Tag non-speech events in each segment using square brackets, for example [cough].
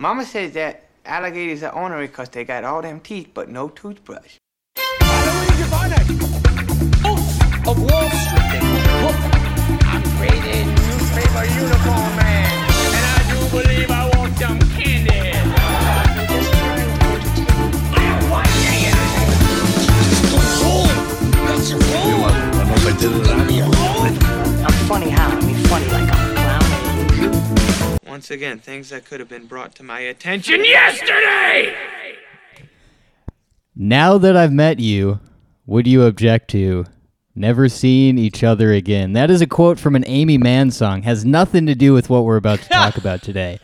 Mama says that alligators are ornery because they got all them teeth but no toothbrush. of Wall Street. I'm creating newspaper uniform man, and I do believe I want some candy. I'm funny how? I mean funny like I'm a clown. Once again, things that could have been brought to my attention yesterday! Now that I've met you, would you object to never seeing each other again? That is a quote from an Aimee Mann song. Has nothing to do with what we're about to talk [laughs] about today.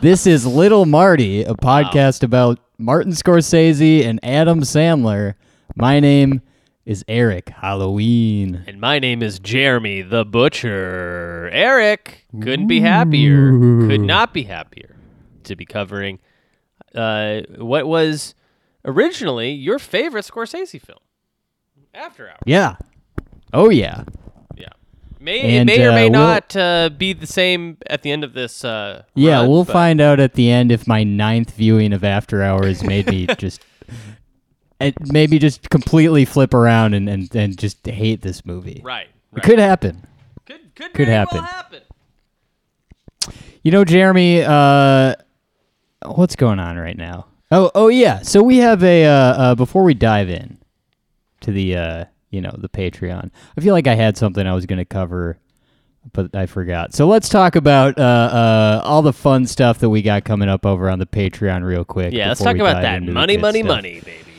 This is Little Marty, a podcast about Martin Scorsese and Adam Sandler. My name is Eric Halloween. And my name is Jeremy the Butcher. Eric couldn't be happier. Could not be happier to be covering uh, what was originally your favorite Scorsese film, After Hours. Yeah. Oh yeah. Yeah. May, And, it may or may uh, we'll- not uh, be the same at the end of this. Uh, Yeah, run, we'll but- find out at the end if my ninth viewing of After Hours made me [laughs] just it made me just completely flip around and, and, and just hate this movie. Right. It could happen. could, could, could very happen. Well happen. You know, Jeremy, uh, what's going on right now? Oh, oh yeah. So we have a uh, uh, before we dive in to the uh, you know the Patreon. I feel like I had something I was going to cover, but I forgot. So let's talk about uh, uh, all the fun stuff that we got coming up over on the Patreon real quick. Yeah, let's before talk we about that money, money, stuff. money, baby.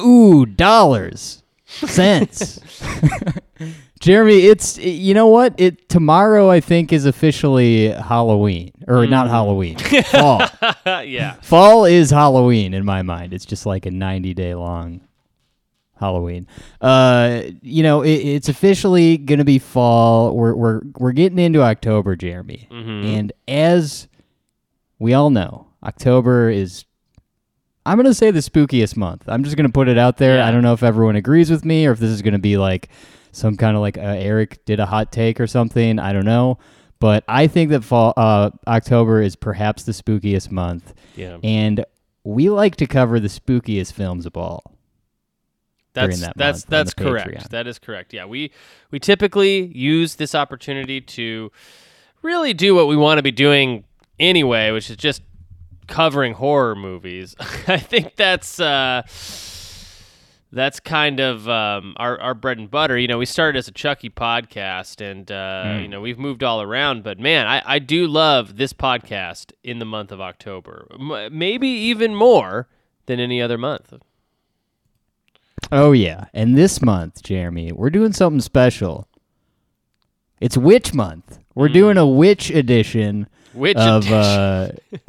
Ooh, dollars, cents. [laughs] Jeremy, it's you know what? It tomorrow I think is officially Halloween or Mm. not Halloween. [laughs] Fall. yeah. Fall is Halloween in my mind. It's just like a 90 day long Halloween. Uh, you know, it, it's officially gonna be fall. We're we're we're getting into October, Jeremy, and as we all know, October is. I'm gonna say the spookiest month. I'm just gonna put it out there. Yeah. I don't know if everyone agrees with me or if this is gonna be like some kind of like uh, Eric did a hot take or something. I don't know, but I think that fall uh, October is perhaps the spookiest month Yeah. and we like to cover the spookiest films of all. That's that that's that's correct. Patreon. That is correct. Yeah, we we typically use this opportunity to really do what we want to be doing anyway, which is just covering horror movies. [laughs] I think that's uh, that's kind of um, our our bread and butter. You know, we started as a Chucky podcast, and uh, Hmm. you know we've moved all around. But man, I, I do love this podcast in the month of October, M- maybe even more than any other month. Oh yeah, and this month, Jeremy, we're doing something special. It's Witch Month. We're doing a witch edition Hmm. Which of uh, [laughs]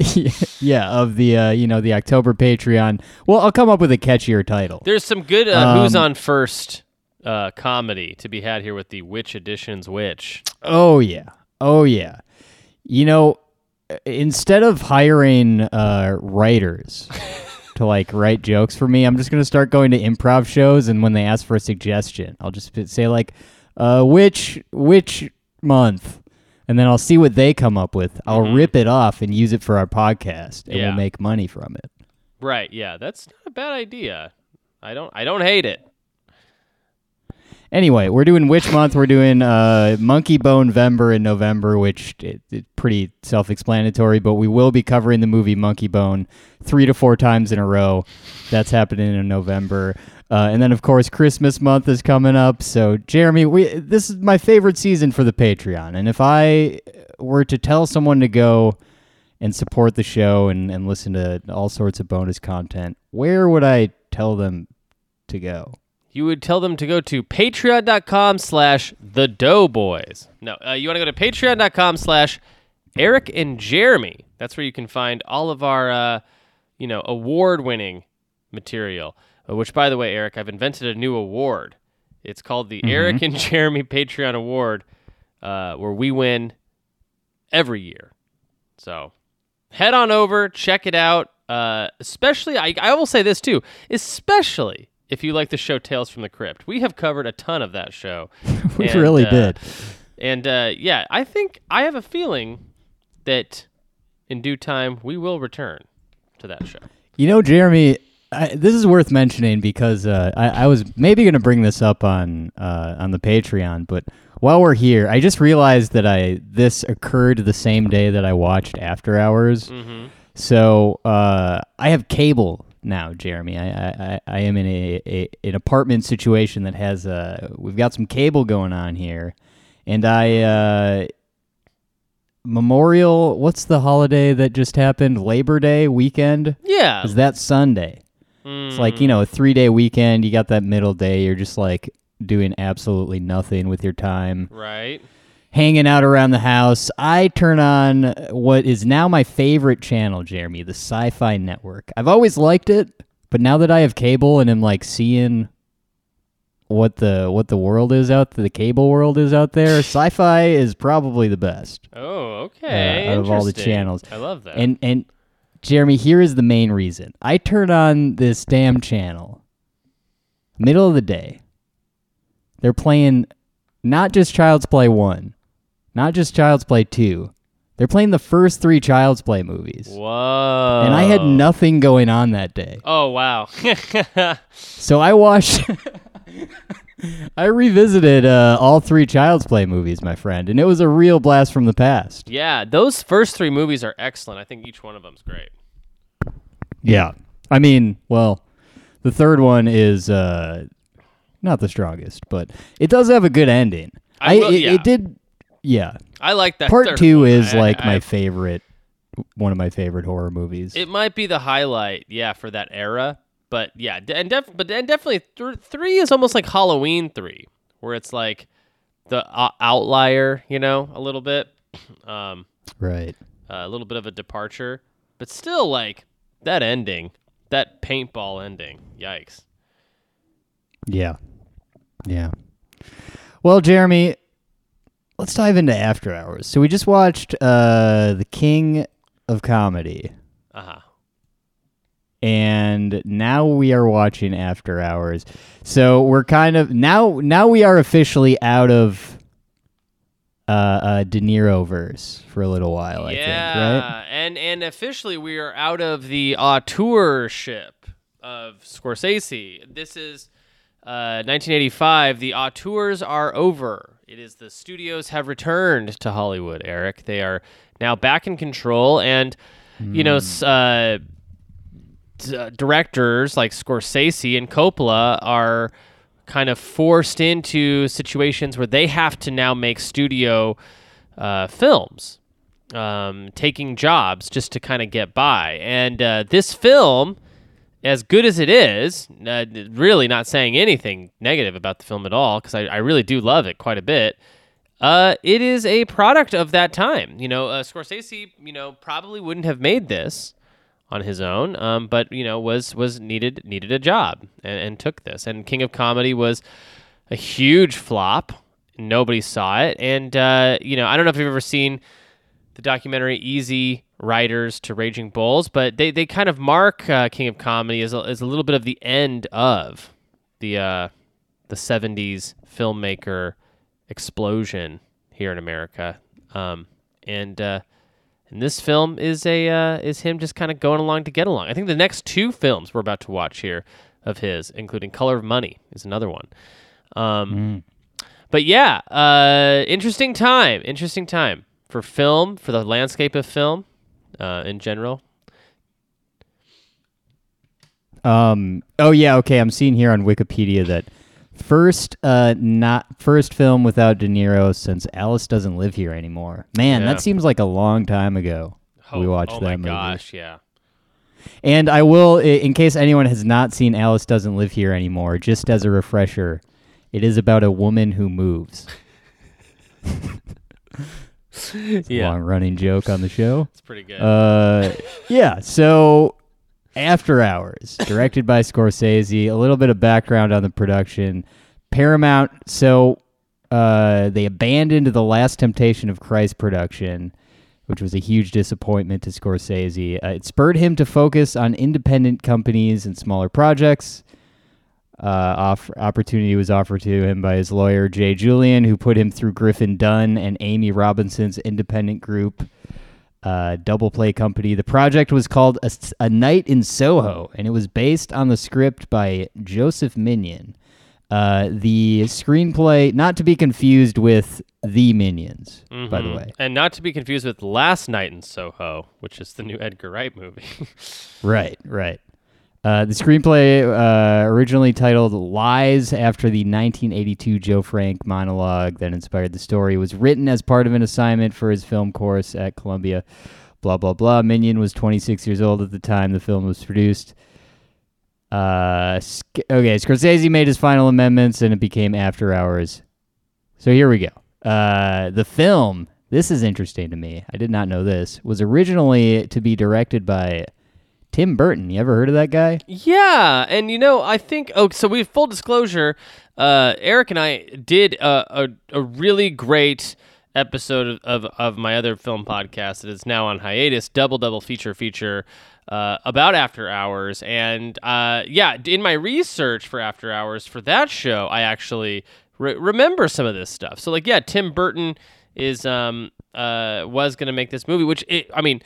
yeah, of the uh, you know the October Patreon. Well, I'll come up with a catchier title. There's some good uh, Who's Um, on First uh, comedy to be had here with the Witch Edition's Witch. Oh yeah. Oh yeah. You know, instead of hiring uh, writers [laughs] to like write jokes for me, I'm just gonna start going to improv shows, and when they ask for a suggestion, I'll just say like, uh, which which month, and then I'll see what they come up with. I'll rip it off and use it for our podcast, and Mm-hmm. Yeah. we'll make money from it. Right? Yeah, that's not a bad idea. I don't. I don't hate it. Anyway, we're doing which month? We're doing uh, Monkey Bone Vember in November, which it, it's pretty self-explanatory. But we will be covering the movie Monkey Bone three to four times in a row. That's happening in November, uh, and then of course Christmas month is coming up. So Jeremy, we this is my favorite season for the Patreon, and if I were to tell someone to go and support the show and, and listen to all sorts of bonus content, where would I tell them to go? You would tell them to go to patreon.com slash the doughboys. No, uh, you want to go to patreon.com slash Eric and Jeremy. That's where you can find all of our, uh, you know, award-winning material. Uh, which, by the way, Eric, I've invented a new award. It's called the Eric and [laughs] Jeremy Patreon Award, uh, where we win every year. So head on over, check it out. Uh, especially, I, I will say this too, especially if you like the show Tales from the Crypt. We have covered a ton of that show. [laughs] We And, really uh, did. And uh, yeah, I think I have a feeling that in due time, we will return to that show. You know, Jeremy, I, this is worth mentioning because uh, I, I was maybe going to bring this up on uh, on the Patreon, but while we're here, I just realized that I this occurred the same day that I watched After Hours. So uh, I have cable now, Jeremy. I I, I- am in a, a an apartment situation that has uh we've got some cable going on here, and I. Uh, Memorial, what's the holiday that just happened? Labor Day weekend? Yeah. Is that Sunday? It's like, you know, a three day weekend. You got that middle day. You're just like doing absolutely nothing with your time, right. Hanging out around the house. I turn on what is now my favorite channel, Jeremy, the Sci Fi Network. I've always liked it, but now that I have cable and am like seeing what the what the world is out the cable world is out there [laughs] sci-fi is probably the best Oh, okay. uh, out of all the channels. I love that. And and Jeremy, here is the main reason. I turn on this damn channel. Middle of the day. They're playing not just Child's Play 1, not just Child's Play 2. They're playing the first 3 Child's Play movies. Whoa. And I had nothing going on that day. Oh wow. [laughs] So I watched [laughs] I revisited uh, all 3 Child's Play movies, my friend, and it was a real blast from the past. yeah, those first three movies are excellent. I think each one of them's great. Yeah. I mean, well, the third one is uh not the strongest, but it does have a good ending. I I, will- it, yeah. it did yeah. I like that. Part 2 one. is I- like I- my I- favorite one of my favorite horror movies. It might be the highlight, yeah, for that era. But yeah, and def- but and definitely th- three is almost like Halloween three, where it's like the uh, outlier, you know, a little bit, [clears throat] um, right. a little bit of a departure, but still like that ending, that paintball ending. Yikes! Yeah. Yeah. Well, Jeremy, let's dive into After Hours. So we just watched uh The King of Comedy. Uh huh. and now we are watching After Hours. So we're kind of now now we are officially out of uh, uh De Niro verse for a little while. I yeah, think right. and and officially we are out of the auteurship of Scorsese. This is uh, 1985. The auteurs are over. It is the studios have returned to Hollywood. Eric, they are now back in control, and you know. Uh, d- uh, directors like Scorsese and Coppola are kind of forced into situations where they have to now make studio uh, films, um, taking jobs just to kind of get by. And uh, this film, as good as it is, uh, really not saying anything negative about the film at all, because I, I really do love it quite a bit. Uh, it is a product of that time. You know, uh, Scorsese, you know, probably wouldn't have made this on his own, um, but you know was was needed needed a job and, and took this. And King of Comedy was a huge flop. Nobody saw it, and uh, you know I don't know if you've ever seen the documentary Easy Riders to Raging Bulls, but they, they kind of mark uh, King of Comedy as a, as a little bit of the end of the uh, the '70s filmmaker explosion here in America. Um, and uh, and this film is a uh, is him just kind of going along to get along. I think the next two films we're about to watch here of his, including Color of Money, is another one. Um, But yeah, uh, interesting time. Interesting time for film, for the landscape of film uh, in general. Um. Oh yeah. Okay. I'm seeing here on Wikipedia that first uh not first film without De Niro since Alice doesn't live here anymore. Man, Yeah. that seems like a long time ago. we Oh, watched oh that my movie. gosh, yeah. And I will, in case anyone has not seen Alice Doesn't Live Here Anymore, just as a refresher, it is about a woman who moves. [laughs] Yeah, Long running joke on the show. it's pretty good. Uh, yeah, so After Hours, directed by Scorsese, a little bit of background on the production. Paramount, so uh, they abandoned the Last Temptation of Christ production, which was a huge disappointment to Scorsese. Uh, it spurred him to focus on independent companies and smaller projects. Uh, off- opportunity was offered to him by his lawyer Jay Julien, who put him through Griffin Dunne and Amy Robinson's independent group, uh, double play company. The project was called "A Night in Soho, and it was based on the script by Joseph Minion. Uh, the screenplay, not to be confused with The Minions, by the way. And not to be confused with Last Night in Soho, which is the new Edgar Wright movie. [laughs] Right, right. Uh, the screenplay, uh, originally titled Lies after the 1982 Joe Frank monologue that inspired the story, was written as part of an assignment for his film course at Columbia. Blah, blah, blah. Minion was 26 years old at the time the film was produced. Uh, okay, Scorsese made his final amendments and it became After Hours. So here we go. Uh, the film, this is interesting to me. I did not know this, was originally to be directed by Tim Burton. You ever heard of that guy? Yeah, and you know, I think. Oh, so we full disclosure. Uh, Eric and I did a, a, a really great episode of, of, my other film podcast that is now on hiatus, double double feature feature uh, about After Hours, and uh, yeah, in my research for After Hours for that show, I actually re- remember some of this stuff. So like, yeah, Tim Burton is um uh was gonna make this movie, which it, I mean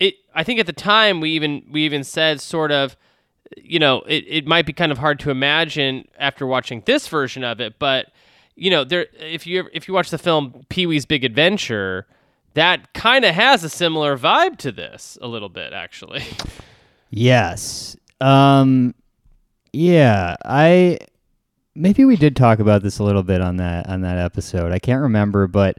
it I think at the time we even we even said sort of you know it, it might be kind of hard to imagine after watching this version of it but you know there if you if you watch the film Pee-wee's Big Adventure that kind of has a similar vibe to this a little bit actually Yes. Um yeah, I maybe we did talk about this a little bit on that on that episode. I can't remember, but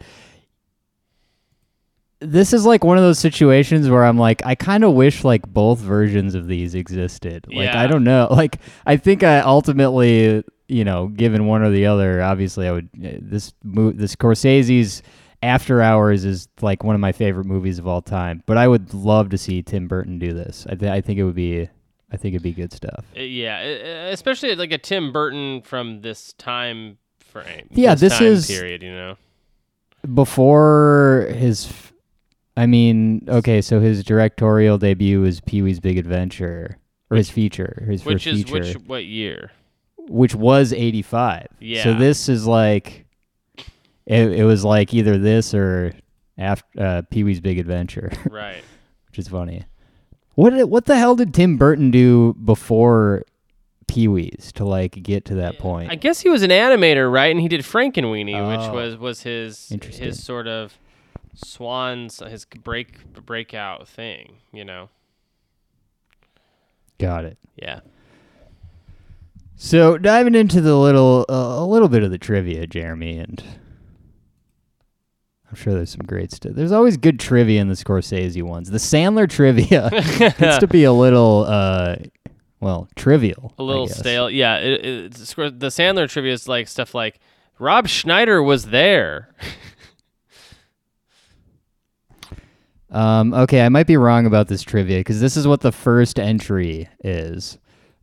this is like one of those situations where I'm like I kind of wish like both versions of these existed. Like Yeah. I don't know. [laughs] Like I think I ultimately, you know, given one or the other, obviously I would uh, this mo- this Scorsese's After Hours is like one of my favorite movies of all time. But I would love to see Tim Burton do this. I, th- I think it would be, I think it'd be good stuff. Uh, yeah uh, especially like a Tim Burton from this time frame Yeah, this time is- period you know Before his, I mean, okay, so his directorial debut was Pee Wee's Big Adventure, or his feature, his which first is feature, which what year which was '85. Yeah. So this is like, it, it was like either this or after uh, Pee Wee's Big Adventure, [laughs] right which is funny. What did, what the hell did Tim Burton do before Pee Wee's to like get to that point? I guess he was an animator, right? And he did Frankenweenie, which Oh. was was his his sort of swans his break breakout thing, you know. Got it. Yeah. So diving into the little uh, a little bit of the trivia, Jeremy, and I'm sure there's some great stuff. There's always good trivia in the Scorsese ones. The Sandler trivia [laughs] gets to be a little, uh, well, trivial. A little stale. Yeah, it, it, it's- the Sandler trivia is like stuff like Rob Schneider was there. [laughs] Um, okay, I might be wrong about this trivia because this is what the first entry is.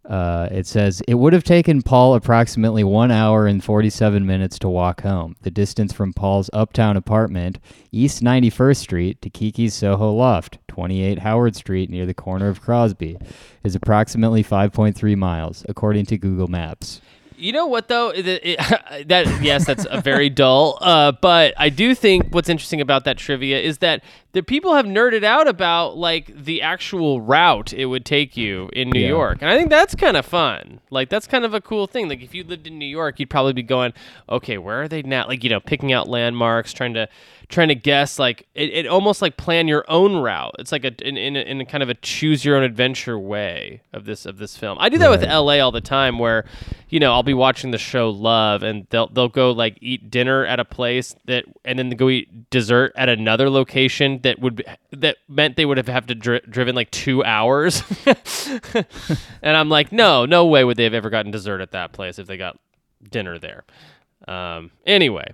Uh, it says it would have taken Paul approximately one hour and 47 minutes to walk home. The distance from Paul's uptown apartment, East 91st Street, to Kiki's Soho Loft, 28 Howard Street near the corner of Crosby, is approximately 5.3 miles, according to Google Maps. You know what though? It, it- [laughs] that yes, that's a very dull. Uh, but I do think what's interesting about that trivia is that the people have nerded out about like the actual route it would take you in New Yeah. York, and I think that's kind of fun. Like that's kind of a cool thing. Like if you lived in New York, you'd probably be going, okay, where are they now? Like you know, picking out landmarks, trying to trying to guess. Like it, it almost like plan your own route. It's like a in, in, in a kind of a choose your own adventure way of this of this film. I do that with LA all the time where you know I'll be watching the show Love and they'll they'll go like eat dinner at a place that and then go eat dessert at another location that would be, that meant they would have have to dri- driven like 2 hours [laughs] and I'm like no no way would they have ever gotten dessert at that place if they got dinner there um anyway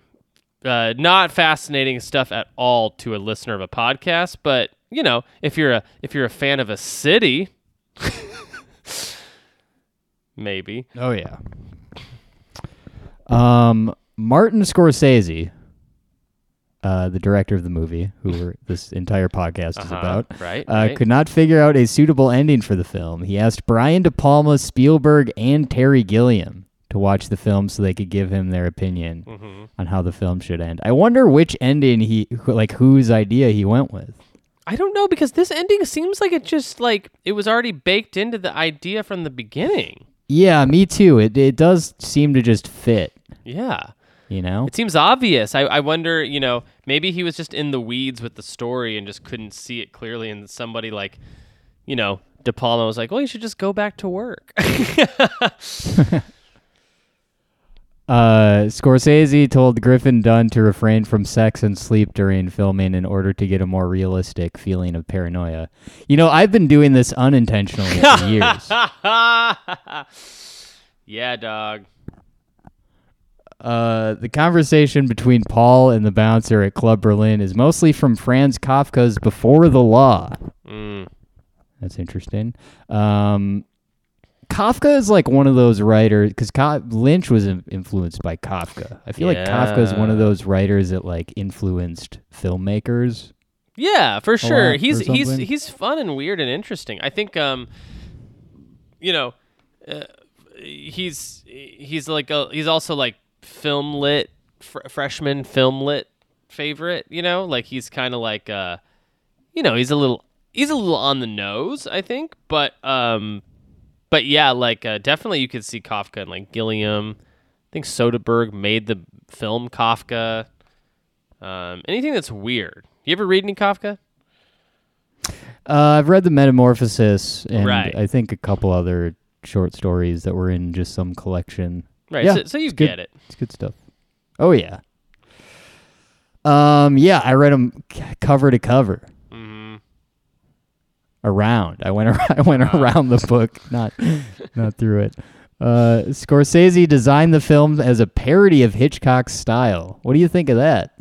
uh, not fascinating stuff at all to a listener of a podcast but you know if you're a if you're a fan of a city [laughs] maybe Oh yeah. Um, Martin Scorsese, uh, the director of the movie, who [laughs] this entire podcast is Uh-huh, about, right, uh, right. could not figure out a suitable ending for the film. He asked Brian De Palma, Spielberg, and Terry Gilliam to watch the film so they could give him their opinion Mm-hmm. on how the film should end. I wonder which ending he, like, whose idea he went with. I don't know because this ending seems like it just like it was already baked into the idea from the beginning. Yeah, me too. It it does seem to just fit. Yeah. You know. It seems obvious. I, I wonder, you know, maybe he was just in the weeds with the story and just couldn't see it clearly. And somebody like, you know, De Palma was like, well, you should just go back to work. [laughs] [laughs] Uh, Scorsese told Griffin Dunne to refrain from sex and sleep during filming in order to get a more realistic feeling of paranoia. You know, I've been doing this unintentionally for [laughs] years. yeah, dog. Uh, the conversation between Paul and the bouncer at Club Berlin is mostly from Franz Kafka's Before the Law. Mm. That's interesting. Um, Kafka is like one of those writers because Ka- Lynch was in- influenced by Kafka. I feel like Kafka is one of those writers that like influenced filmmakers. Yeah, for sure. He's he's he's fun and weird and interesting. I think um you know, uh, he's he's like a, he's also like film lit fr- freshman film lit favorite, you know? Like he's kind of like uh you know, he's a little he's a little on the nose, I think, but um but yeah, like uh, definitely you could see Kafka and like Gilliam. I think Soderbergh made the film Kafka. Um, anything that's weird. You ever read any Kafka? Uh, I've read the Metamorphosis and Right. I think a couple other short stories that were in just some collection. Right. Yeah, so, so you it's good. get it. It's good stuff. Oh yeah. Um. Yeah, I read them cover to cover. Around. I went [laughs] ar- I went around the book, not [laughs] not through it. Uh, Scorsese designed the film as a parody of Hitchcock's style. What do you think of that?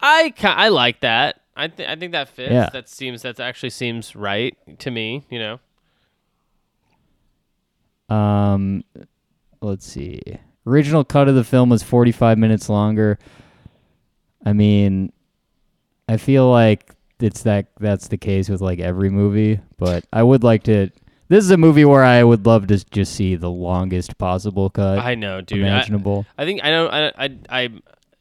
I ki- I like that. I th- I think that fits. Yeah. That seems that actually seems right to me. You know. Um, let's see. Original cut of the film was 45 minutes longer. I mean, I feel like it's that that's the case with like every movie, but I would like to. This is a movie where I would love to just see the longest possible cut I know, dude. I, imaginable. I think I don't. I, I I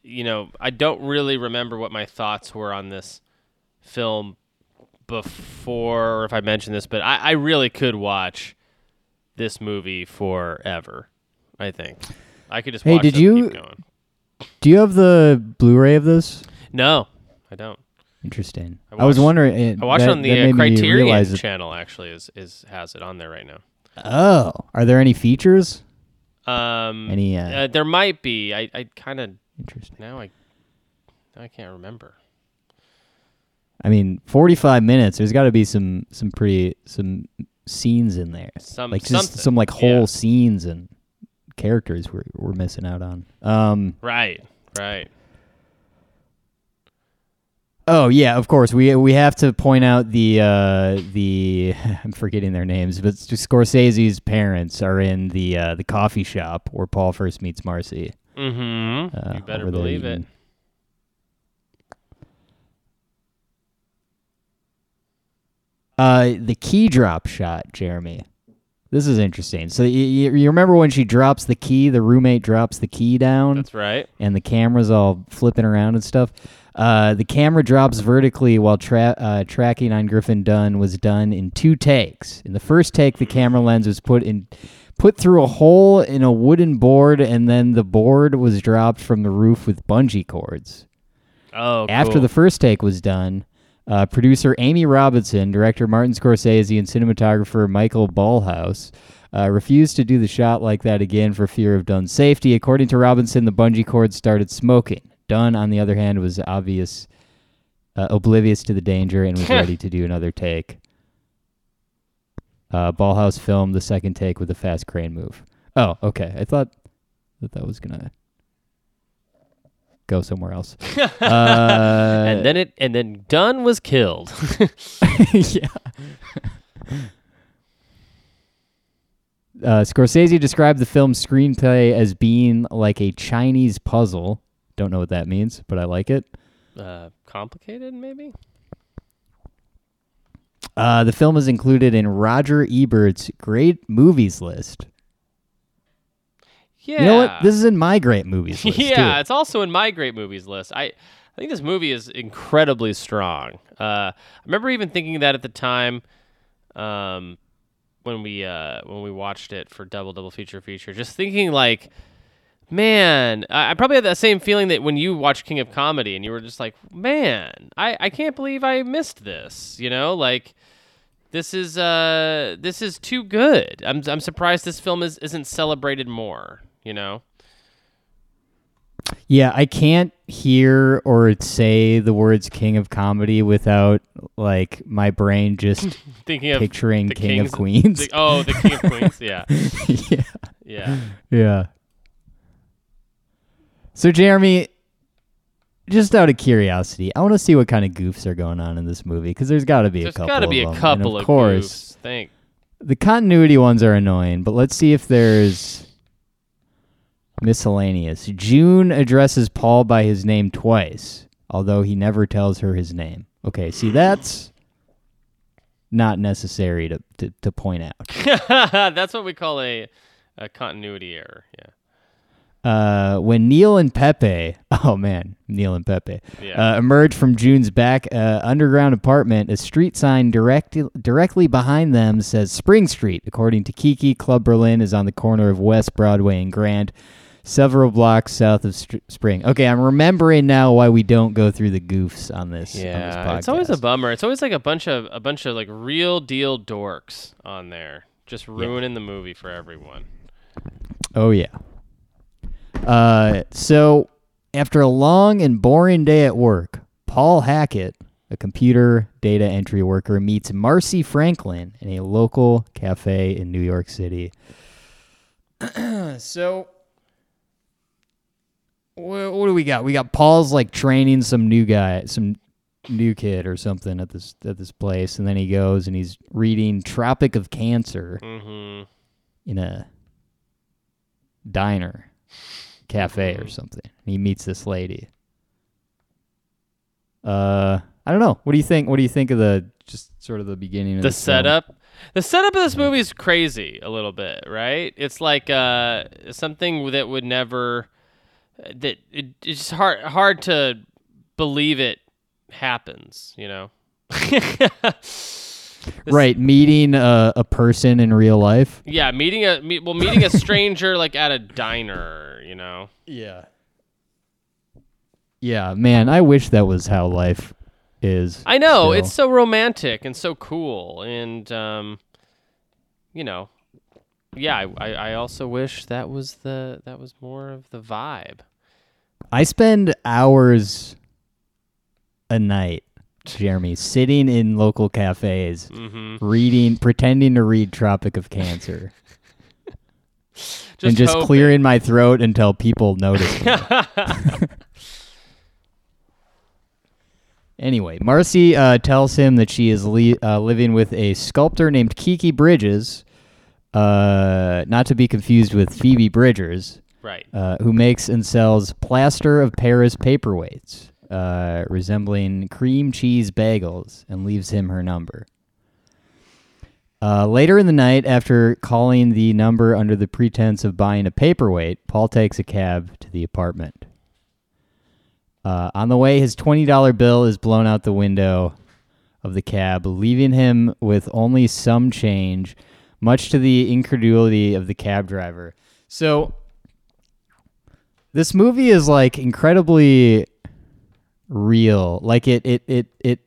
you know I don't really remember what my thoughts were on this film before, or if I mentioned this, but I, I really could watch this movie forever. I think I could just. Hey, watch did you- Keep going. do you have the Blu-ray of this? No, I don't. Interesting. I I, was wondering. It, I watched that, on the uh, Criterion channel. Actually, is is has it on there right now? Oh, are there any features? Um, Any, uh, uh, there might be. I, I kind of Interesting. now I now I can't remember. I mean, forty-five minutes. There's got to be some some pretty some scenes in there, Some like just something. some like whole Yeah. scenes and characters we're we're missing out on. Um. Right, right. Oh yeah, of course. We we have to point out the uh, the [laughs] I'm forgetting their names, but Scorsese's parents are in the uh, the coffee shop where Paul first meets Marcy. Mm-hmm. Uh, you better believe it. eating. Uh, the key drop shot, Jeremy. This is interesting. So you you remember when she drops the key, the roommate drops the key down, That's right. and the camera's all flipping around and stuff. Uh, the camera drops vertically while tra- uh, tracking on Griffin Dunne was done in two takes. In the first take, the camera lens was put in put through a hole in a wooden board, and then the board was dropped from the roof with bungee cords. Oh, After cool. the first take was done, uh, producer Amy Robinson, director Martin Scorsese, and cinematographer Michael Ballhaus uh, refused to do the shot like that again for fear of Dunne's safety. According to Robinson, the bungee cord started smoking. Dunne, on the other hand, was obvious, uh, oblivious to the danger and was [laughs] ready to do another take. Uh, Ballhaus filmed the second take with a fast crane move. Oh, okay. I thought that that was gonna go somewhere else. [laughs] uh, and then it and then Dunne was killed. [laughs] yeah. Uh, Scorsese described the film's screenplay as being like a Chinese puzzle. Don't know what that means, but I like it. uh, complicated, maybe. Uh, the film is included in Roger Ebert's Great Movies list. Yeah. You know what? This is in my Great Movies [laughs] list. yeah, too. it's also in my great movies list. I I think this movie is incredibly strong. Uh, I remember even thinking that at the time, um, when we uh, when we watched it for Double Double Feature Feature, just thinking like, man, I, I probably had that same feeling that when you watched King of Comedy and you were just like, man, I, I can't believe I missed this. You know, like this is uh this is too good. I'm I'm surprised this film is isn't celebrated more. You know. Yeah, I can't hear or say the words "King of Comedy" without like my brain just [laughs] Thinking of picturing King of Queens. the- oh, the King of Queens. [laughs] Yeah, yeah, yeah. yeah. So, Jeremy, just out of curiosity, I want to see what kind of goofs are going on in this movie because there's got to be There's a couple. There's got to be of a couple and of of course, goofs. Think. the continuity ones are annoying, but let's see if there's miscellaneous. June addresses Paul by his name twice, although he never tells her his name. Okay, see that's not necessary to, to, to point out. [laughs] That's what we call a, a continuity error. Yeah. Uh, when Neil and Pepe, [laughs] oh man, Neil and Pepe, Yeah. uh, emerge from June's back uh, underground apartment, a street sign direct, directly behind them says Spring Street. According to Kiki, Club Berlin is on the corner of West Broadway and Grand, several blocks south of Str- Spring. Okay, I'm remembering now why we don't go through the goofs on this. on this Yeah, it's always a bummer. It's always like a bunch of a bunch of like real deal dorks on there, just ruining the movie for everyone. Oh yeah. Uh, so after a long and boring day at work, Paul Hackett, a computer data entry worker, meets Marcy Franklin in a local cafe in New York City. [clears throat] so wha- what do we got? We got Paul's like training some new guy, some new kid or something at this at this place, and then he goes and he's reading Tropic of Cancer hmm in a diner, cafe, or something. And He meets this lady. Uh, I don't know. What do you think? What do you think of the just sort of the beginning of The film? setup, the setup of this movie is crazy a little bit, right? It's like uh, something that would never that it, it's just hard hard to believe it happens. You know. [laughs] Right, meeting a, a person in real life. Yeah, meeting a meet, well, meeting a stranger like at a diner, you know. Yeah. Yeah, man, I wish that was how life is. I know still. it's so romantic and so cool, and um, you know, yeah. I, I, I also wish that was the that was more of the vibe. I spend hours a night, Jeremy, sitting in local cafes, hmm reading, pretending to read Tropic of Cancer, [laughs] Just and just hoping. clearing my throat until people notice me. [laughs] anyway, Marcy uh, tells him that she is li- uh, living with a sculptor named Kiki Bridges, uh, not to be confused with Phoebe Bridgers right. uh, who makes and sells plaster of Paris paperweights, uh, resembling cream cheese bagels, and leaves him her number. Uh, later in the night, after calling the number under the pretense of buying a paperweight, Paul takes a cab to the apartment. Uh, on the way, his $20 bill is blown out the window of the cab, leaving him with only some change, much to the incredulity of the cab driver. So, this movie is like incredibly real. Like it it it it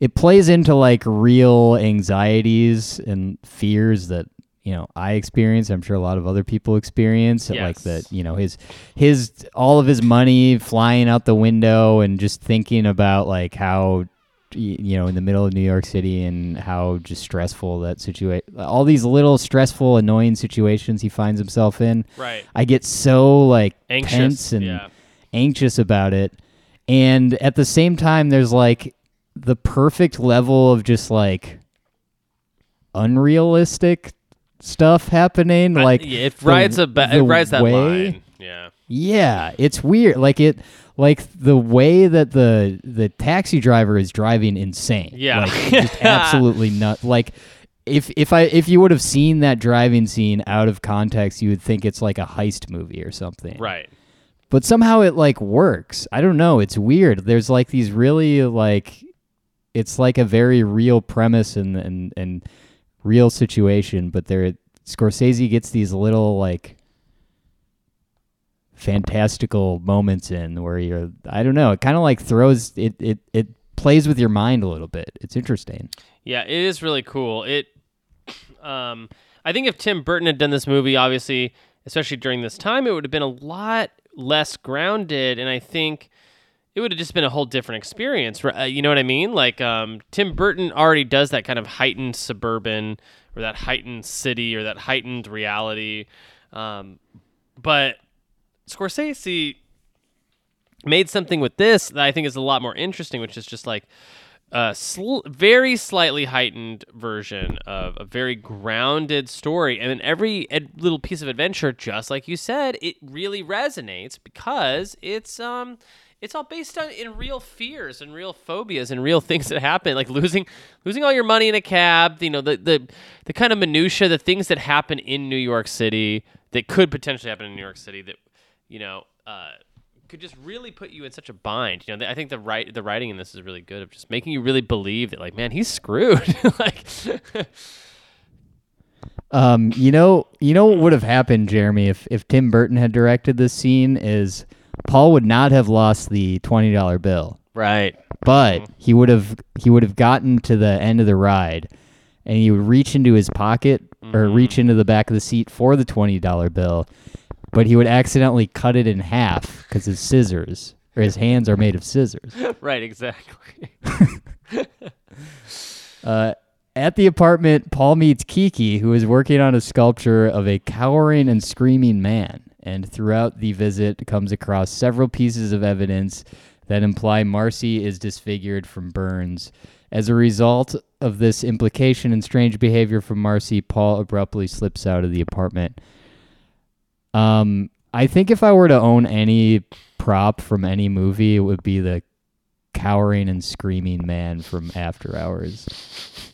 it plays into like real anxieties and fears that you know I experience. I'm sure a lot of other people experience. Like that, you know, his his all of his money flying out the window and just thinking about like how you know in the middle of New York City and how just stressful that situation all these little stressful annoying situations he finds himself in Right. I get so like Anxious. tense and yeah. anxious about it. And at the same time, there's like the perfect level of just like unrealistic stuff happening. Like it the- rides a ba- it rides that way- line. Yeah. Yeah, it's weird. Like it, like the way that the the taxi driver is driving insane. Yeah. like, [laughs] just absolutely nut. Like if if I if you would have seen that driving scene out of context, you would think it's like a heist movie or something. Right. But somehow it like works. I don't know. It's weird. There's like these really like it's like a very real premise and and and real situation, but there Scorsese gets these little like fantastical moments in where you're I don't know, it kind of like throws it it it plays with your mind a little bit. It's interesting. Yeah, it is really cool. It, um, I think if Tim Burton had done this movie, obviously, especially during this time, it would have been a lot less grounded, and I think it would have just been a whole different experience. Uh, you know what I mean? Like um, Tim Burton already does that kind of heightened suburban or that heightened city or that heightened reality, um, but Scorsese made something with this that I think is a lot more interesting, which is just like a sl- very slightly heightened version of a very grounded story. And then every ed- little piece of adventure, just like you said, it really resonates because it's um it's all based on in real fears and real phobias and real [laughs] things that happen, like losing losing all your money in a cab. You know the the the kind of minutia, the things that happen in New York City that could potentially happen in New York City that you know. Uh, could just really put you in such a bind. You know, I think the right the writing in this is really good of just making you really believe that like, man, he's screwed. [laughs] like Um, you know, you know what would have happened, Jeremy, if if Tim Burton had directed this scene is Paul would not have lost the twenty dollar bill, Right. but he would have he would have gotten to the end of the ride, and he would reach into his pocket or reach into the back of the seat for the twenty dollar bill, but he would accidentally cut it in half because his scissors or his hands are made of scissors. [laughs] Right, exactly. [laughs] Uh, at the apartment, Paul meets Kiki, who is working on a sculpture of a cowering and screaming man. And throughout the visit, comes across several pieces of evidence that imply Marcy is disfigured from burns. As a result of this implication and strange behavior from Marcy, Paul abruptly slips out of the apartment. Um, I think if I were to own any prop from any movie, it would be the cowering and screaming man from After Hours.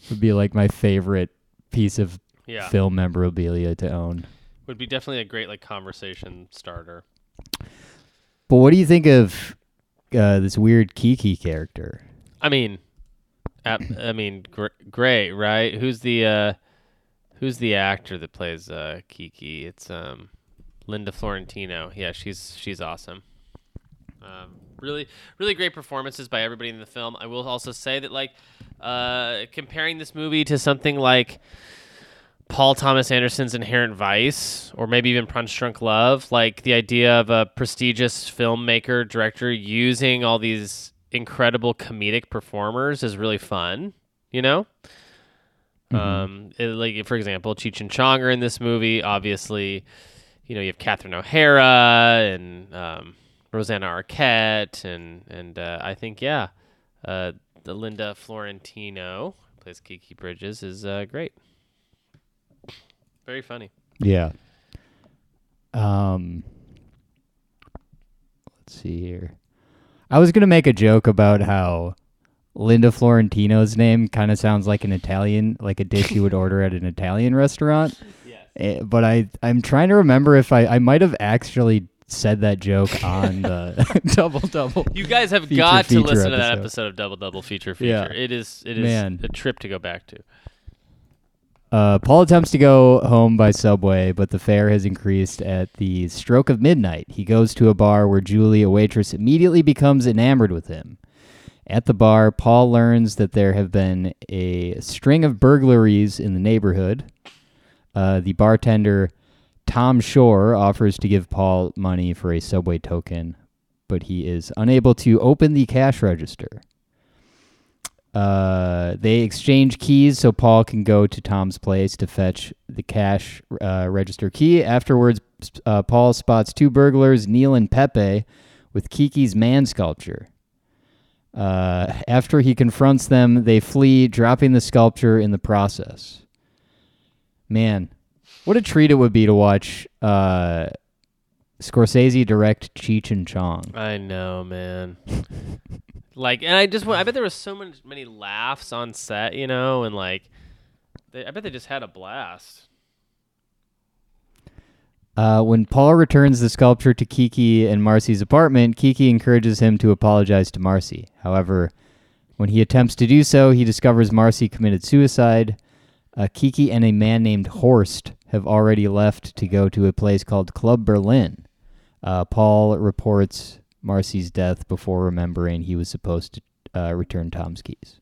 Would be like my favorite piece of Yeah. film memorabilia to own. Would be definitely a great like conversation starter. But what do you think of uh, this weird Kiki character? I mean, ap- I mean, gr- great, right? Who's the uh, who's the actor that plays uh, Kiki? It's um, Linda Fiorentino. Yeah, she's she's awesome. Um, really, really great performances by everybody in the film. I will also say that, like, uh, comparing this movie to something like Paul Thomas Anderson's Inherent Vice, or maybe even Punch Drunk Love, like the idea of a prestigious filmmaker, director using all these incredible comedic performers is really fun, you know? Um, it- like, for example, Cheech and Chong are in this movie. Obviously, you know, you have Catherine O'Hara and um, Rosanna Arquette, and, and uh, I think, yeah, uh, the Linda Fiorentino, plays Kiki Bridges, is uh, great. Very funny. Yeah. Um. Let's see here. I was gonna make a joke about how Linda Fiorentino's name kind of sounds like an Italian, like a dish you would order at an Italian restaurant. [laughs] Eh, But I, I'm trying to remember if I, I might have actually said that joke on the [laughs] [laughs] double double. You guys have Feature, got to listen to that episode. episode of Double Double Feature Yeah. Feature. It is it is Man. a trip to go back to. Uh, Paul attempts to go home by subway, but the fare has increased at the stroke of midnight. He goes to a bar where Julie, a waitress, immediately becomes enamored with him. At the bar, Paul learns that there have been a string of burglaries in the neighborhood. Uh, the bartender, Tom Schorr, offers to give Paul money for a subway token, but he is unable to open the cash register. Uh, they exchange keys so Paul can go to Tom's place to fetch the cash uh, register key. Afterwards, uh, Paul spots two burglars, Neil and Pepe, with Kiki's man sculpture. Uh, [laughs] after he confronts them, they flee, dropping the sculpture in the process. Man, what a treat it would be to watch uh, Scorsese direct Cheech and Chong. I know, man. [laughs] like, and I just I bet there was so many many laughs on set, you know, and like, they, I bet they just had a blast. Uh, when Paul returns the sculpture to Kiki and Marcy's apartment, Kiki encourages him to apologize to Marcy. However, when he attempts to do so, he discovers Marcy committed suicide. Uh, Kiki and a man named Horst have already left to go to a place called Club Berlin. Uh, Paul reports Marcy's death before remembering he was supposed to uh, return Tom's keys.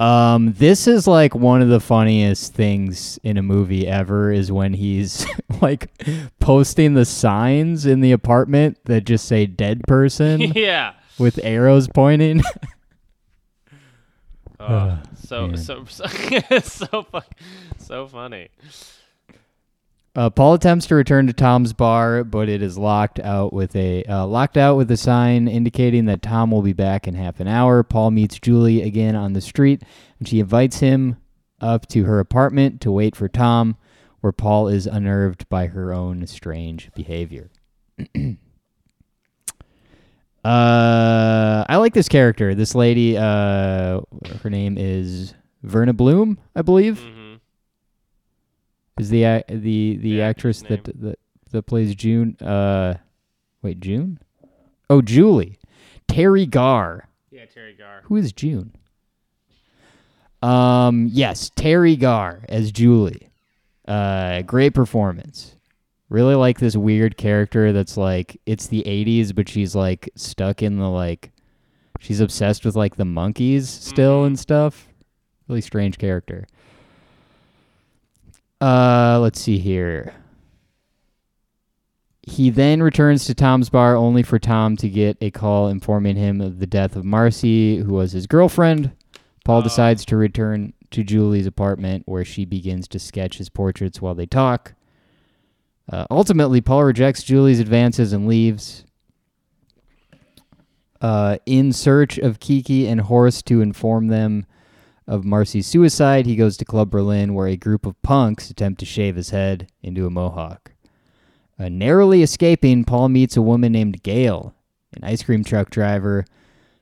Um, this is like one of the funniest things in a movie ever is when he's [laughs] like posting the signs in the apartment that just say dead person [laughs] yeah. with arrows pointing. [laughs] Oh, so, so [laughs] so so fu- so funny. Uh, Paul attempts to return to Tom's bar, but it is locked out with a uh, locked out with a sign indicating that Tom will be back in half an hour. Paul meets Julie again on the street, and she invites him up to her apartment to wait for Tom, where Paul is unnerved by her own strange behavior. [clears throat] uh, I like this character. This lady, uh, her name is Verna Bloom, I believe hmm is the the the The actress that, that that plays June. Uh, wait, June? Oh, Julie. Teri Garr. Yeah, Teri Garr. Who is June? Um, yes, Teri Garr as Julie. Uh, great performance. Really like this weird character that's like it's the 80s, but she's like stuck in the like she's obsessed with like the Monkees still and stuff. Really strange character. Uh, let's see here. He then returns to Tom's bar only for Tom to get a call informing him of the death of Marcy, who was his girlfriend. Paul Oh. decides to return to Julie's apartment where she begins to sketch his portraits while they talk. Uh, ultimately, Paul rejects Julie's advances and leaves. Uh, in search of Kiki and Horst to inform them of Marcy's suicide, he goes to Club Berlin where a group of punks attempt to shave his head into a mohawk. Uh, narrowly escaping, Paul meets a woman named Gail, an ice cream truck driver,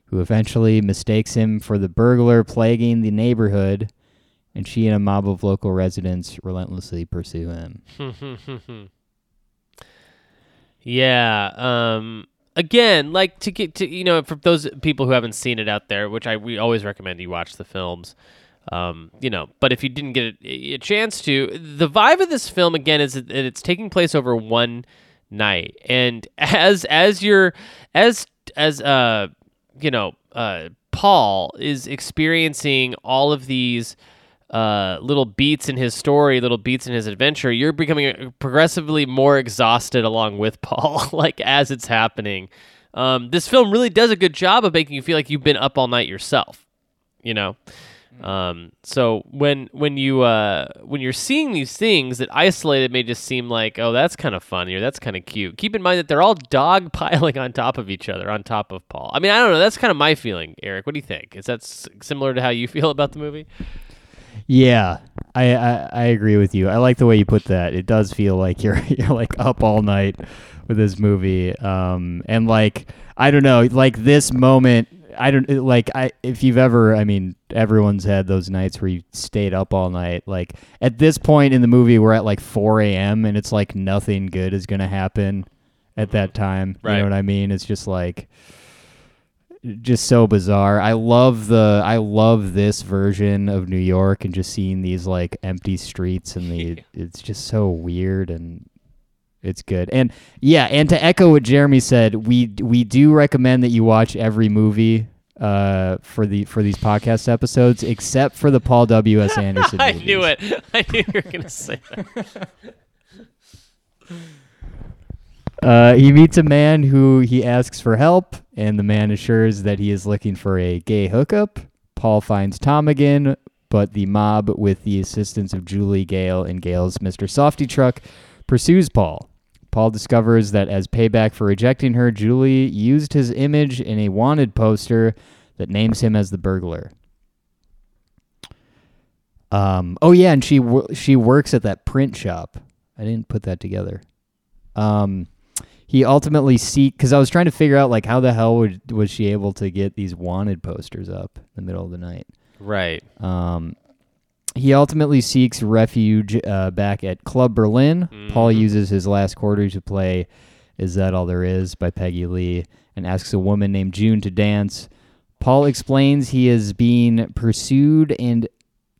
who eventually mistakes him for the burglar plaguing the neighborhood, and she and a mob of local residents relentlessly pursue him. [laughs] Yeah. Um. Again, like to get to you know for those people who haven't seen it out there, which I we always recommend you watch the films. Um, you know, but if you didn't get a, a chance to, the vibe of this film again is that it's taking place over one night, and [laughs] as as you're as as uh you know uh Paul is experiencing all of these uh, little beats in his story, little beats in his adventure, you're becoming progressively more exhausted along with [laughs] Paul, like as it's happening. Um, this film really does a good job of making you feel like you've been up all night yourself, you know. Um, so when when you uh, when you're seeing these things that isolated may just seem like oh that's kind of funny or that's kind of cute. Keep in mind that they're all [laughs] dog piling on top of each other on top of Paul. I mean I don't know. That's kind of my feeling, Eric. What do you think? Is that s- similar to how you [laughs] feel about the movie? Yeah, I, I I agree with you. I like the way you put that. It does feel like you're [laughs] you're like up all night with this movie. Um, and like I don't know, like this moment. I don't like I if you've ever I mean everyone's had those nights where you stayed up all night. Like at this point in the movie, we're at like 4 a.m. and it's like nothing good is gonna happen at that time. right. You know what I mean? It's just like just so bizarre. I love the I love this version of New York and just seeing these like empty streets and the [laughs] it's just so weird and it's good. And yeah, and to echo what Jeremy said, we we do recommend that you watch every movie uh for the for these podcast episodes except for the Paul W S [laughs] Anderson I knew it. I knew you were gonna say that. [laughs] Uh, he meets a man who he asks for help, and the man assures that he is looking for a gay hookup. Paul finds Tom again, but the mob, with the assistance of Julie Gail and Gail's Mr. Softee truck, pursues Paul. Paul discovers that as payback for rejecting her, Julie used his image in a wanted poster that names him as the burglar. Um, oh yeah, and she she works at that print shop. I didn't put that together. Um, he ultimately seek because I was trying to figure out like how the hell would, was she able to get these wanted posters up in the middle of the night. Right. Um, he ultimately seeks refuge uh, back at Club Berlin. Paul uses his last quarter to play "Is That All There Is" by Peggy Lee and asks a woman named June to dance. Paul explains he is being pursued, and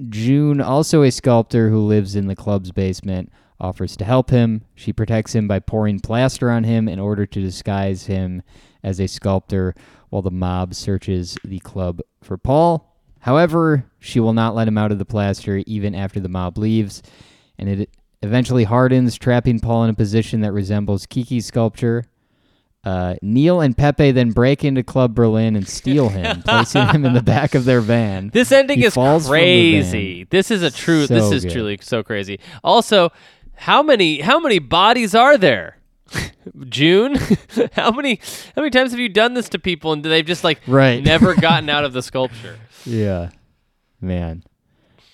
June, also a sculptor who lives in the club's basement, offers to help him. She protects him by pouring plaster on him in order to disguise him as a sculptor while the mob searches the club for Paul. However, she will not let him out of the plaster even after the mob leaves, and it eventually hardens, trapping Paul in a position that resembles Kiki's sculpture. Uh, Neil and Pepe then break into Club Berlin and steal him, [laughs] placing him in the back of their van. This ending He is crazy. This is a true. this is good. truly so crazy. Also, how many how many bodies are there? [laughs] June, [laughs] how many how many times have you done this to people and they've just like Right. never [laughs] gotten out of the sculpture? Yeah, man.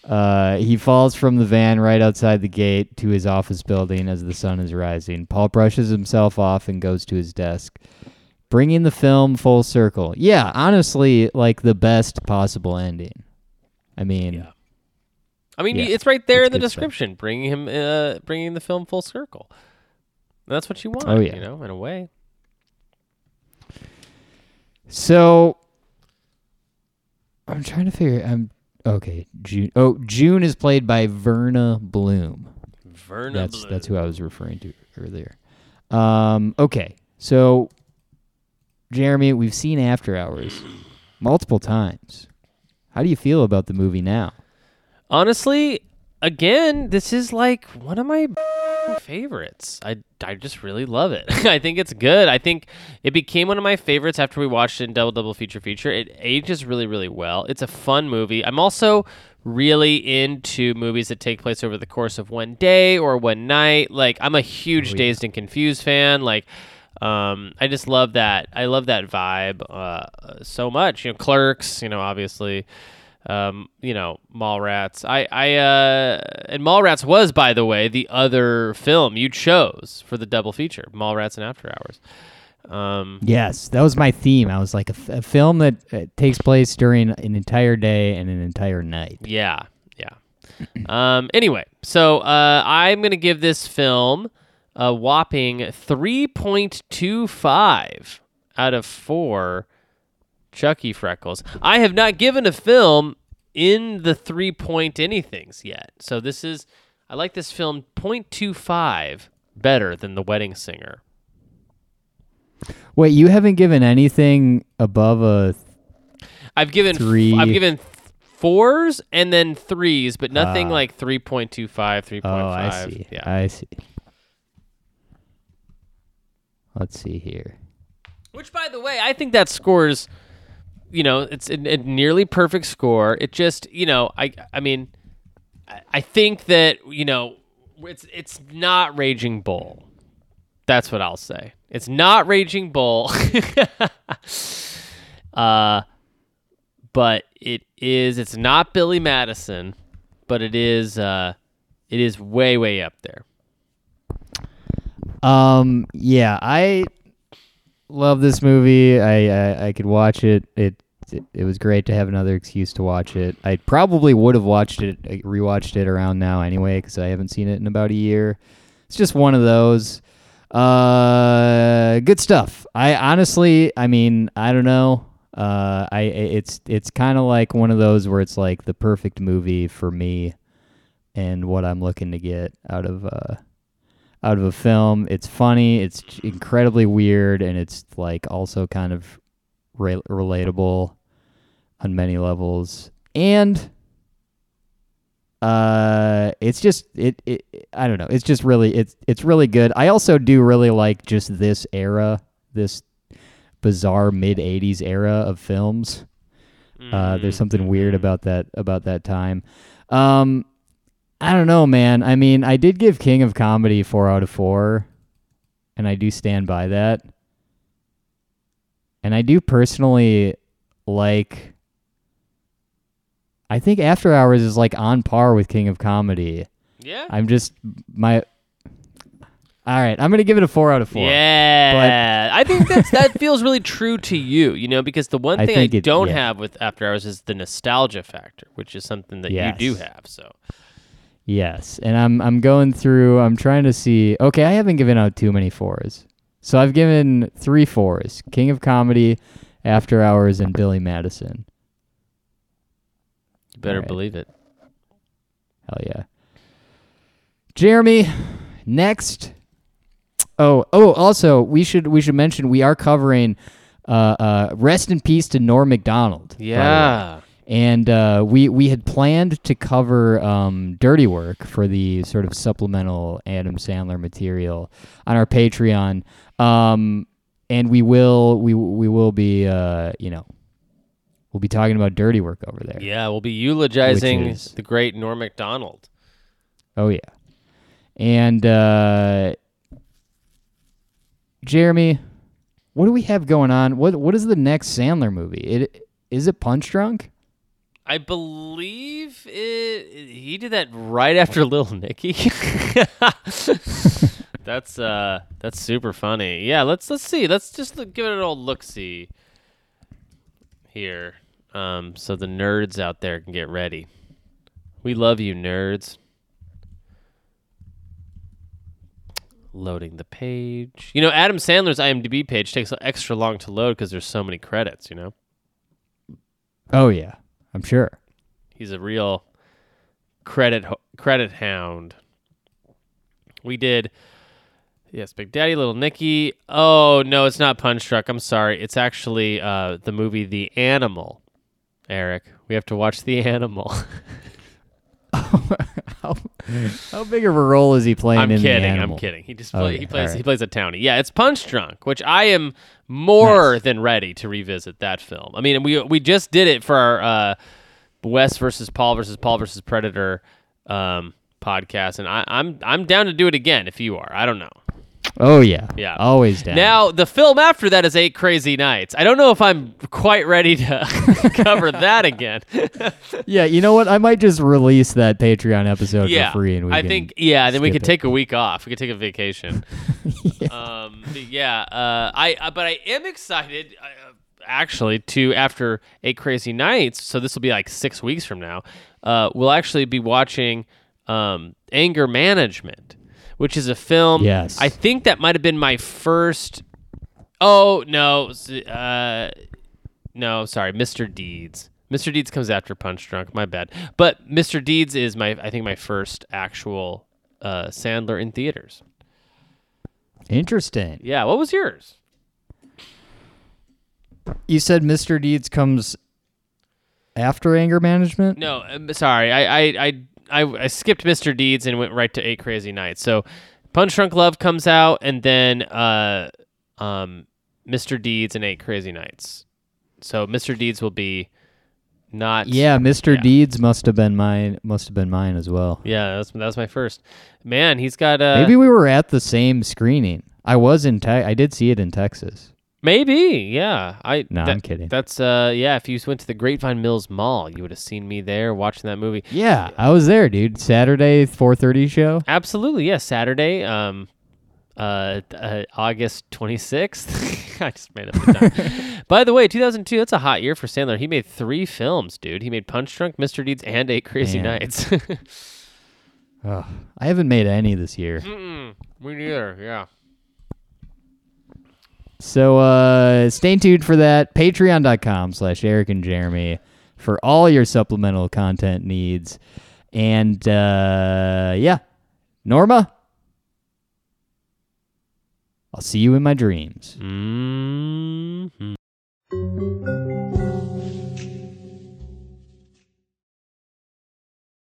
Uh, he falls from the van right outside the gate to his office building as the sun is rising. Paul brushes himself off and goes to his desk, bringing the film full circle. Yeah, honestly, like the best possible ending. I mean, Yeah. I mean, Yeah, it's right there it's in the good stuff. description, bringing him, uh, bringing the film full circle. That's what you want, Oh, yeah. you know, in a way. so I'm trying to figure. I'm okay. June. Oh, June is played by Verna Bloom. Verna that's Blue. that's who I was referring to earlier. Um, okay, so Jeremy, we've seen After Hours multiple times. How do you feel about the movie now? Honestly, again, this is like one of my favorites. I, I just really love it. [laughs] I think it's good. I think it became one of my favorites after we watched it in Double Double Feature Feature. It ages really, really well. It's a fun movie. I'm also really into movies that take place over the course of one day or one night. Like I'm a huge Dazed and Confused fan. Like um, I just love that. I love that vibe uh, so much. You know, Clerks. You know, obviously um, you know, Mallrats. I, I, uh, and Mallrats was, by the way, the other film you chose for the double feature, Mallrats and After Hours. Um, Yes, that was my theme. I was like a, f- a film that uh, takes place during an entire day and an entire night. yeah, yeah. [clears throat] um, anyway, so uh, I'm gonna give this film a whopping 3.25 out of four Chucky freckles. I have not given a film in the three point anythings yet. So this is I like this film 0.25 better than The Wedding Singer. Wait, you haven't given anything above a I've given Three. I've given fours and then threes, but nothing Ah. like 3.25, 3.5. Oh, I see. Yeah. I see. Let's see here. Which, by the way, I think that scores. You know, it's a, a nearly perfect score. It just, you know, I, I mean, I, think that you know, it's it's not Raging Bull. That's what I'll say. It's not Raging Bull. [laughs] uh, but it is. It's not Billy Madison, but it is. Uh, it is way way up there. Um, yeah, I love this movie. I, I I could watch it. It it, was great to have another excuse to watch it. I probably would have watched it, rewatched it around now anyway, because I haven't seen it in about a year. It's just one of those. Uh, good stuff. I honestly, I mean, I don't know. Uh, I it's it's kind of like one of those where it's like the perfect movie for me, and what I'm looking to get out of uh out of a film. It's funny, it's incredibly weird, and it's like also kind of re- relatable on many levels. And uh, it's just it, it. I don't know. It's just really it's it's really good. I also do really like just this era, this bizarre mid '80s era of films. Uh, there's something weird about that about that time. Um, I don't know, man. I mean, I did give King of Comedy four out of four, and I do stand by that. And I do personally like. I think After Hours is like on par with King of Comedy. Yeah. I'm just my. All right, I'm gonna give it a four out of four. Yeah, I think that's, that [laughs] feels really true to you, you know, because the one thing I, think it- don't yeah. have with After Hours is the nostalgia factor, which is something that you do have. So Yes, and I'm I'm going through. I'm trying to see. Okay, I haven't given out too many fours, so I've given three fours: King of Comedy, After Hours, and Billy Madison. Better Alright. believe it. Hell yeah. Jeremy, next. Oh, oh, also we should we should mention we are covering uh uh rest in peace to Norm Macdonald. by the way. Yeah. And uh, we we had planned to cover um, Dirty Work for the sort of supplemental Adam Sandler material on our Patreon, um, and we will we we will be uh, you know we'll be talking about Dirty Work over there. Yeah, we'll be eulogizing is- the great Norm Macdonald. Oh yeah, and uh, Jeremy, what do we have going on? What what is the next Sandler movie? It is it Punch Drunk? I believe it, he did that right after Little Nicky. [laughs] [laughs] that's uh that's super funny. Yeah, let's let's see. Let's just give it an old look see here. Um so the nerds out there can get ready. We love you nerds. Loading the page. You know, Adam Sandler's IMDb page takes extra long to load because there's so many credits, you know? Oh yeah, I'm sure. He's a real credit ho- credit hound. We did yes, Big Daddy, Little Nicky. Oh no, it's not Punch Drunk. I'm sorry. It's actually uh, the movie The Animal. Eric, we have to watch The [laughs] Animal. [laughs] How, how big of a role is he playing I'm in the kidding. I'm kidding. He just play, Okay, he plays alright. he plays a townie. Yeah, it's Punch Drunk, which I am more than ready to revisit that film. I mean, we we just did it for our uh, Wes versus Paul versus Paul versus Predator um, podcast, and I, I'm I'm down to do it again if you are. I don't know. Oh yeah, Yeah. always down. Now the film after that is Eight Crazy Nights. I don't know if I'm quite ready to [laughs] cover that again. [laughs] yeah, you know what? I might just release that Patreon episode yeah, for free, and we I can think yeah. Then we could it. take a week off. We could take a vacation. [laughs] Um, yeah. Uh, I uh, but I am excited. Uh, actually, to after Eight Crazy Nights. So this will be like six weeks from now. Uh, we'll actually be watching um, Anger Management, which is a film. Yes. I think that might have been my first. Oh no. Uh, no, sorry, Mr. Deeds. Mr. Deeds comes after Punch Drunk. My bad. But Mr. Deeds is my, I think, my first actual uh, Sandler in theaters. interesting. Yeah. What was yours? You said Mr. Deeds comes after anger management. No, um, sorry. I, I, I, I, I skipped Mr. Deeds and went right to Eight Crazy Nights. So, Punch Drunk Love comes out, and then uh, um, Mr. Deeds and Eight Crazy Nights. So Mr. Deeds will be not. Yeah, Mr. Yeah. Deeds must have been mine. Must have been mine as well. Yeah, that's that was my first. Man, he's got uh Maybe we were at the same screening. I was in. Te- I did see it in Texas. Maybe, yeah. I No, that- I'm kidding. That's uh yeah, if you went to the Grapevine Mills Mall, you would have seen me there watching that movie. Yeah, I was there, dude. Saturday, 4:30 show. Absolutely, yeah, Saturday, um uh, uh August 26th. [laughs] I just made up the time. [laughs] By the way, 2002, that's a hot year for Sandler. He made 3 films, dude. He made Punch Drunk, Mr. Deeds, and Eight Crazy Man. Nights. [laughs] oh, I haven't made any this year. Mm-mm, me neither, yeah. So uh, stay tuned for that. Patreon.com slash Eric and Jeremy for all your supplemental content needs. And uh, yeah, Norma, I'll see you in my dreams. Mm-hmm.